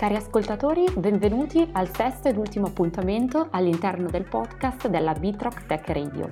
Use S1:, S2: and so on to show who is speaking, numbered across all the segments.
S1: Cari ascoltatori, benvenuti al sesto ed ultimo appuntamento all'interno del podcast della Bitrock Tech Radio.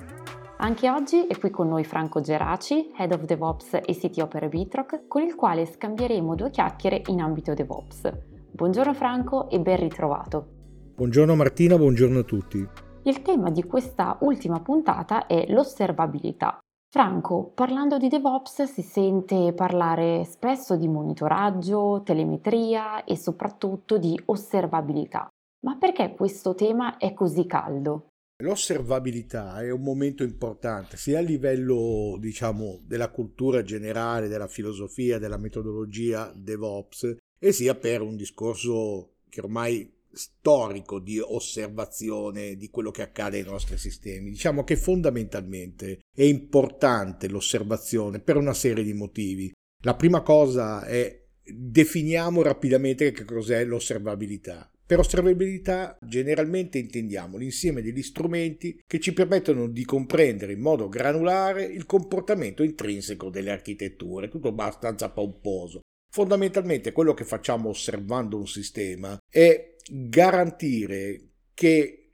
S1: Anche oggi è qui con noi Franco Geraci, Head of DevOps e CTO per Bitrock, con il quale scambieremo due chiacchiere in ambito DevOps. Buongiorno Franco e ben ritrovato.
S2: Buongiorno Martina, buongiorno a tutti.
S1: Il tema di questa ultima puntata è l'osservabilità, Franco, parlando di DevOps si sente parlare spesso di monitoraggio, telemetria e soprattutto di osservabilità. Ma perché questo tema è così caldo?
S2: L'osservabilità è un momento importante sia a livello, diciamo, della cultura generale, della filosofia, della metodologia DevOps e sia per un discorso che ormai storico di osservazione di quello che accade ai nostri sistemi. Diciamo che fondamentalmente è importante l'osservazione per una serie di motivi. La prima cosa è definiamo rapidamente che cos'è l'osservabilità. Per osservabilità generalmente intendiamo l'insieme degli strumenti che ci permettono di comprendere in modo granulare il comportamento intrinseco delle architetture, tutto abbastanza pomposo. Fondamentalmente quello che facciamo osservando un sistema è garantire che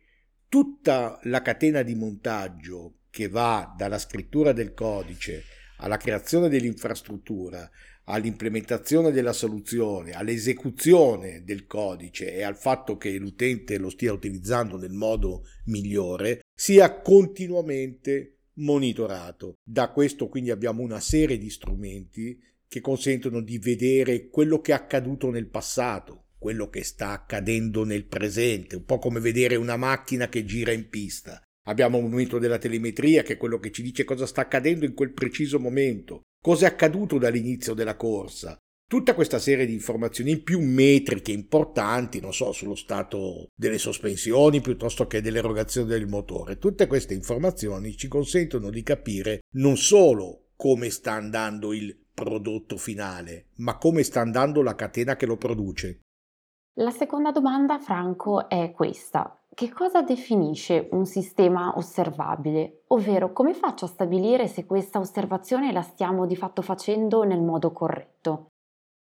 S2: tutta la catena di montaggio che va dalla scrittura del codice alla creazione dell'infrastruttura, all'implementazione della soluzione, all'esecuzione del codice e al fatto che l'utente lo stia utilizzando nel modo migliore, sia continuamente monitorato. Da questo quindi abbiamo una serie di strumenti che consentono di vedere quello che è accaduto nel passato, quello che sta accadendo nel presente, un po' come vedere una macchina che gira in pista. Abbiamo un momento della telemetria che è quello che ci dice cosa sta accadendo in quel preciso momento, cosa è accaduto dall'inizio della corsa. Tutta questa serie di informazioni in più metriche importanti, non so, sullo stato delle sospensioni piuttosto che dell'erogazione del motore, tutte queste informazioni ci consentono di capire non solo come sta andando il prodotto finale, ma come sta andando la catena che lo produce.
S1: La seconda domanda, Franco, è questa. Che cosa definisce un sistema osservabile? Ovvero, come faccio a stabilire se questa osservazione la stiamo di fatto facendo nel modo corretto?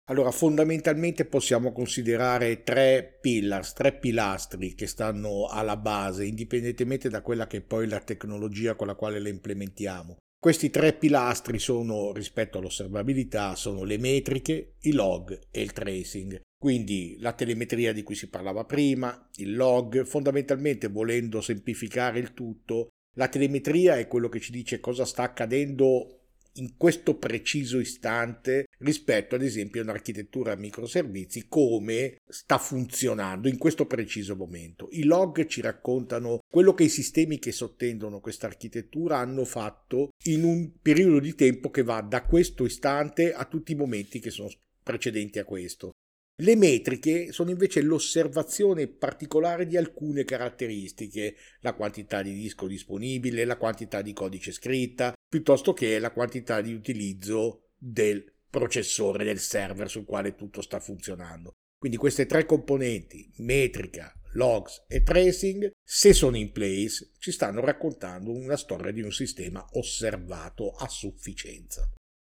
S2: Allora, fondamentalmente possiamo considerare tre pillars, tre pilastri che stanno alla base, indipendentemente da quella che è poi la tecnologia con la quale le implementiamo. Questi tre pilastri sono, rispetto all'osservabilità, sono le metriche, i log e il tracing. Quindi la telemetria di cui si parlava prima, il log, fondamentalmente volendo semplificare il tutto, la telemetria è quello che ci dice cosa sta accadendo in questo preciso istante rispetto ad esempio a un'architettura microservizi come sta funzionando in questo preciso momento. I log ci raccontano quello che i sistemi che sottendono questa architettura hanno fatto in un periodo di tempo che va da questo istante a tutti i momenti che sono precedenti a questo. Le metriche sono invece l'osservazione particolare di alcune caratteristiche, la quantità di disco disponibile, la quantità di codice scritta, piuttosto che la quantità di utilizzo del processore del server sul quale tutto sta funzionando. Quindi queste tre componenti, metrica, logs e tracing, se sono in place, ci stanno raccontando una storia di un sistema osservato a sufficienza.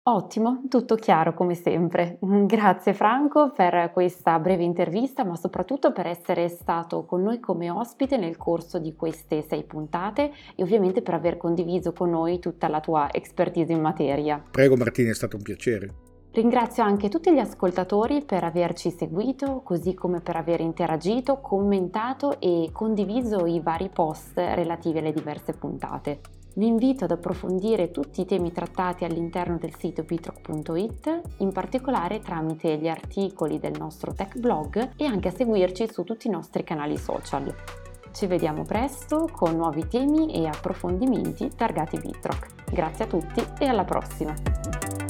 S1: Ottimo, tutto chiaro come sempre. Grazie Franco per questa breve intervista, ma soprattutto per essere stato con noi come ospite nel corso di queste sei puntate e ovviamente per aver condiviso con noi tutta la tua expertise in materia.
S2: Prego Martina, è stato un piacere.
S1: Ringrazio anche tutti gli ascoltatori per averci seguito, così come per aver interagito, commentato e condiviso i vari post relativi alle diverse puntate. Vi invito ad approfondire tutti i temi trattati all'interno del sito bitrock.it, in particolare tramite gli articoli del nostro tech blog e anche a seguirci su tutti i nostri canali social. Ci vediamo presto con nuovi temi e approfondimenti targati Bitrock. Grazie a tutti e alla prossima!